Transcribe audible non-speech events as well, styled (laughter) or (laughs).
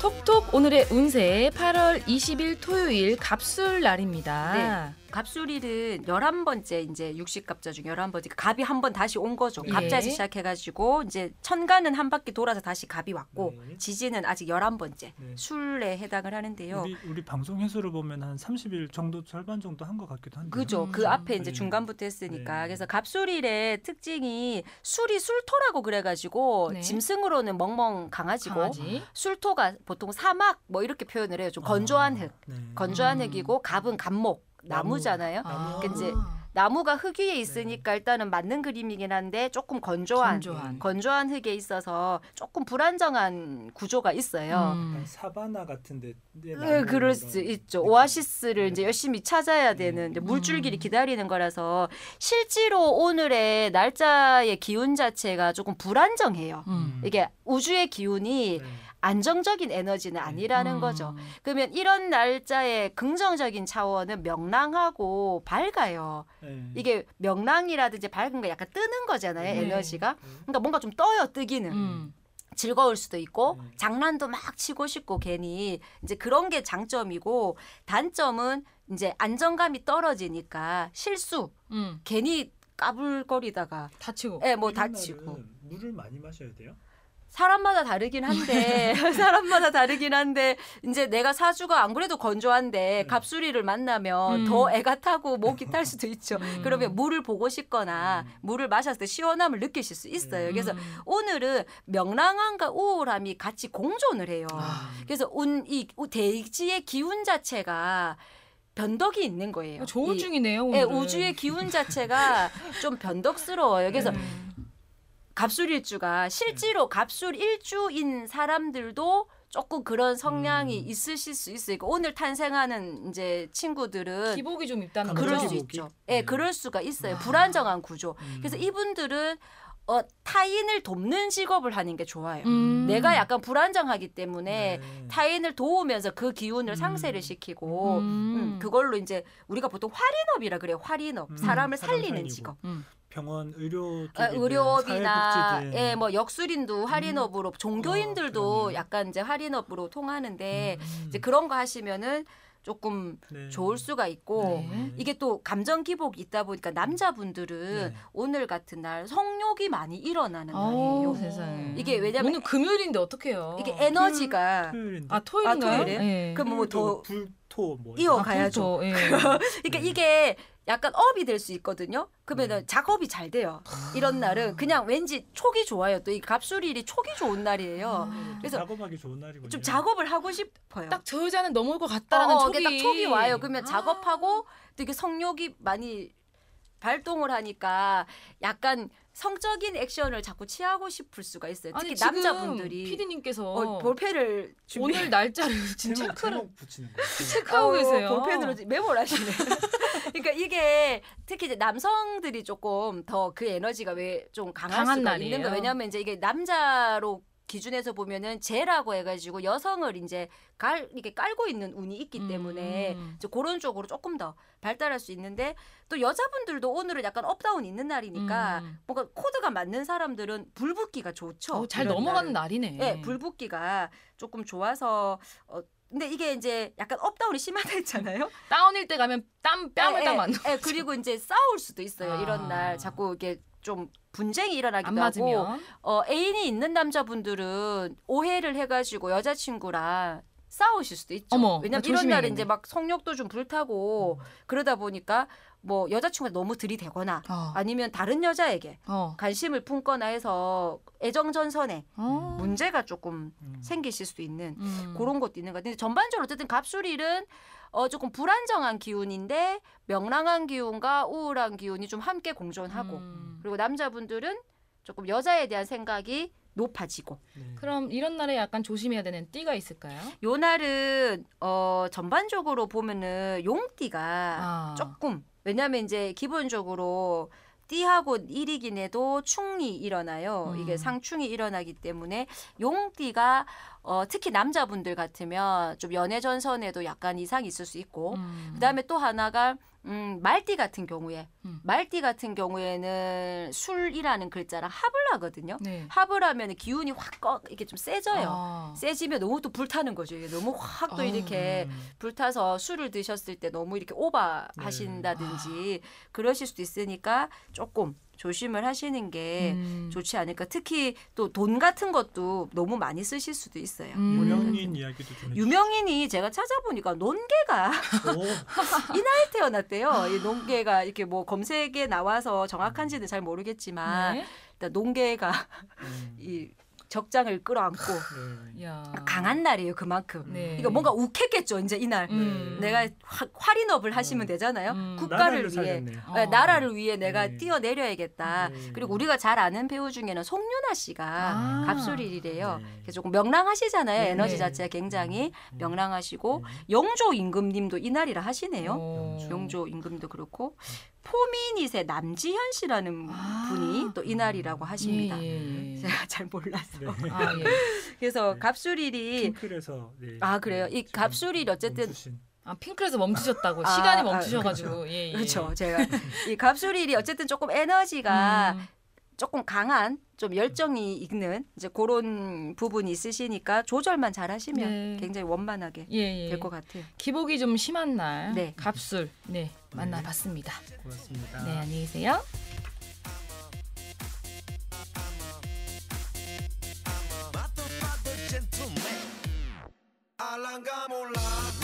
톡톡 오늘의 운세 8월 20일 토요일 갑술 날입니다. 네. 네. 갑술일은 11번째 이제 육식갑자 중 11번째 갑이 한 번 다시 온 거죠. 예. 갑자지 시작해 가지고 이제 천간은 한 바퀴 돌아서 다시 갑이 왔고 네. 지지는 아직 11번째 네. 술에 해당을 하는데요. 우리 우리 방송 횟수를 보면 한 30일 정도 절반 정도 한 것 같기도 한데. 그죠. 음. 그 앞에 이제 네. 중간부터 했으니까. 네. 그래서 갑술일의 특징이 술이 술토라고 그래가지고 네. 짐승으로는 멍멍 강아지고 강아지. 술토가 보통 사막 뭐 이렇게 표현을 해요. 좀 건조한 흙. 네. 건조한 음. 흙이고 갑은 갑목. 나무. 나무잖아요. 아. 그 이제 나무가 흙 위에 있으니까 일단은 맞는 그림이긴 한데 조금 건조한 건조한. 건조한 흙에 있어서 조금 불안정한 구조가 있어요. 음. 사바나 같은데. 네, 그럴 수 있죠. 오아시스를 이제 열심히 찾아야 되는 이제 음. 물줄기를 기다리는 거라서 실제로 오늘의 날짜의 기운 자체가 조금 불안정해요. 음. 이게 우주의 기운이 네. 안정적인 에너지는 아니라는 음. 거죠. 그러면 이런 날짜의 긍정적인 차원은 명랑하고 밝아요. 네. 이게 명랑이라든지 밝은 거 약간 뜨는 거잖아요, 네. 에너지가. 그러니까 뭔가 좀 떠요, 뜨기는. 음. 즐거울 수도 있고 네. 장난도 막 치고 싶고 괜히 이제 그런 게 장점이고 단점은 이제 안정감이 떨어지니까 실수 음. 괜히 까불거리다가 다치고. 예뭐 이런 다치고 물을 많이 마셔야 돼요. 사람마다 다르긴 한데 (laughs) (laughs) 사람마다 다르긴 한데 이제 내가 사주가 안 그래도 건조한데 음. 갑수리를 만나면 음. 더 애가 타고 목이 탈 수도 있죠. 음. 그러면 물을 보고 싶거나 음. 물을 마셨을 때 시원함을 느끼실 수 있어요. 음. 그래서 음. 오늘은 명랑함과 우울함이 같이 공존을 해요. 아. 그래서 운, 이 대지의 기운 자체가 변덕이 있는 거예요. 어, 좋은 이- 중이네요. 예. 우주의 기운 자체가 좀 변덕스러워요. 그래서 음. 갑술일주가 실제로 갑술일주인 사람들도 조금 그런 성향이 음. 있으실 수 있어요. 그러니까 오늘 탄생하는 이제 친구들은 기복이 좀 있다는 그럴 거죠. 수? 있죠. 예, 네. 그럴 수가 있어요. 아. 불안정한 구조. 음. 그래서 이분들은 어, 타인을 돕는 직업을 하는 게 좋아요. 음. 내가 약간 불안정하기 때문에 네. 타인을 도우면서 그 기운을 음. 상쇄를 시키고 음. 음, 그걸로 이제 우리가 보통 활인업이라 그래요. 활인업. 음, 사람을 사람 살리는 살리고. 직업. 음. 병원 의료 아, 의료업이나. 예, 뭐 역술인도 활인업으로 종교인들도 어. 약간 이제 활인업으로 통하는데 음. 이제 그런 거 하시면은 조금 네. 좋을 수가 있고 네. 이게 또 감정 기복이 있다 보니까 남자분들은 네. 오늘 같은 날 성욕이 많이 일어나는 아우 날이에요. 세상에. 이게 왜냐면 오늘 금요일인데 어떡해요? 이게 에너지가. 아 토요일인가요? 아, 토요일에? 예. 그럼 뭐더 불토 뭐 이어 아, 가야죠. 예. (laughs) 그러니까 네. 이게 약간 업이 될 수 있거든요. 그러면은 네. 작업이 잘 돼요. 이런 날은 그냥 왠지 촉이 좋아요. 또 이 갑술일이 촉이 좋은 날이에요. 아. 그래서 작업하기 좋은 날이군요. 좀 작업을 하고 싶어요. 딱 저 여자는 넘어올 것 같다라는 어, 어, 촉이 딱 촉이 와요. 그러면 아. 작업하고 되게 성욕이 많이 발동을 하니까 약간 성적인 액션을 자꾸 취하고 싶을 수가 있어요. 특히 아니, 지금 남자분들이 피디님께서 어, 볼펜을 준비 오늘 날짜를 (laughs) 지금 체크를 제목 붙이는 거. (laughs) 체크하고 어, 계세요. 볼펜으로 메모를 하시네. (laughs) 그러니까 이게 특히 이제 남성들이 조금 더 그 에너지가 왜 좀 강할 수가 날이에요. 있는 거 왜냐하면 이제 이게 남자로 기준에서 보면은 재라고 해가지고 여성을 이제 갈 이렇게 깔고 있는 운이 있기 때문에 음. 이제 그런 쪽으로 조금 더 발달할 수 있는데 또 여자분들도 오늘은 약간 up-down 있는 날이니까 음. 뭔가 코드가 맞는 사람들은 불붙기가 좋죠. 어, 잘 넘어가는 날은. 날이네. 네, 불붙기가 조금 좋아서 어 근데 이게 이제 약간 up-down이 심하다 했잖아요. (laughs) 다운일 때 가면 땀 뺨을 예, 딱 예, 맞는. 예, 그리고 이제 싸울 수도 있어요. 아. 이런 날 자꾸 이게 좀 분쟁이 안 일어나기도 하고 어, 애인이 있는 남자분들은 오해를 해가지고 여자친구랑 싸우실 수도 있죠. 어머, 왜냐면 나 이런 날은 조심해야겠네. 이제 막 성욕도 좀 불타고 그러다 보니까 뭐 여자친구가 너무 들이대거나 어. 아니면 다른 여자에게 어. 관심을 품거나 해서 애정전선에 어. 문제가 조금 음. 생기실 수 있는 음. 그런 것도 있는 것. 근데 전반적으로 어쨌든 갑술일은 어 조금 불안정한 기운인데 명랑한 기운과 우울한 기운이 좀 함께 공존하고 음. 그리고 남자분들은 조금 여자에 대한 생각이 높아지고 네. 그럼 이런 날에 약간 조심해야 되는 띠가 있을까요? 요 날은 어 전반적으로 보면은 용띠가 아. 조금 왜냐하면 이제 기본적으로 띠하고 일이긴 해도 충이 일어나요. 음. 이게 상충이 일어나기 때문에 용띠가 어, 특히 남자분들 같으면 좀 연애 전선에도 약간 이상이 있을 수 있고 음. 그다음에 또 하나가 음, 말띠 같은 경우에 음. 말띠 같은 경우에는 술이라는 글자랑 합을 하거든요. 네. 합을 하면 기운이 확 꺼, 이렇게 좀 세져요. 아. 세지면 너무 또 불타는 거죠. 이게 너무 확또 아. 이렇게 음. 불타서 술을 드셨을 때 너무 이렇게 오버 네. 하신다든지 그러실 수도 있으니까 조금 조심을 하시는 게 음. 좋지 않을까. 특히 또 돈 같은 것도 너무 많이 쓰실 수도 있어요. 음. 유명인 이야기도 좀 유명인이 제가 찾아보니까 논개가. 오, (laughs) 이날 태어났대요. 이 논개가 이렇게 뭐 검색에 나와서 정확한지는 잘 모르겠지만 네. 일단 논개가 음, 이 적장을 끌어안고 네. 야. 강한 날이에요. 그만큼. 네. 이거 뭔가 욱했겠죠. 이제 이날. 음. 내가 화, 활인업을 하시면 음. 되잖아요. 음. 국가를 위해. 어. 네, 나라를 위해 내가 네. 뛰어내려야겠다. 네. 그리고 우리가 잘 아는 배우 중에는 송윤아 씨가 아. 갑술일이래요. 네. 그래서 조금 명랑하시잖아요. 네. 에너지 네. 자체가 굉장히 음. 명랑하시고 네. 영조 임금님도 이날이라 하시네요. 어. 영조 임금도 그렇고 포미닛의 남지현 씨라는 아. 분이 또 이날이라고 하십니다. 예, 예, 예. (laughs) 제가 잘 몰라서. 네. 아, 예. (laughs) 그래서 네. 갑술일이 핑클에서 네. 아, 그래요? 이 지금 갑술일이 어쨌든 멈추신. 아, 핑클에서 멈추셨다고. 아, 시간이 아, 멈추셔가지고. 예, 예. 그렇죠. 제가 이 갑술일이 어쨌든 조금 에너지가 음. 조금 강한 좀 열정이 있는 이제 그런 부분이 있으시니까 조절만 잘 하시면 네. 굉장히 원만하게 예, 예. 될것 같아요. 기복이 좀 심한 날. 네. 갑술. 네. 만나봤습니다. 고맙습니다. 네, 안녕히 계세요. 알랑가 몰라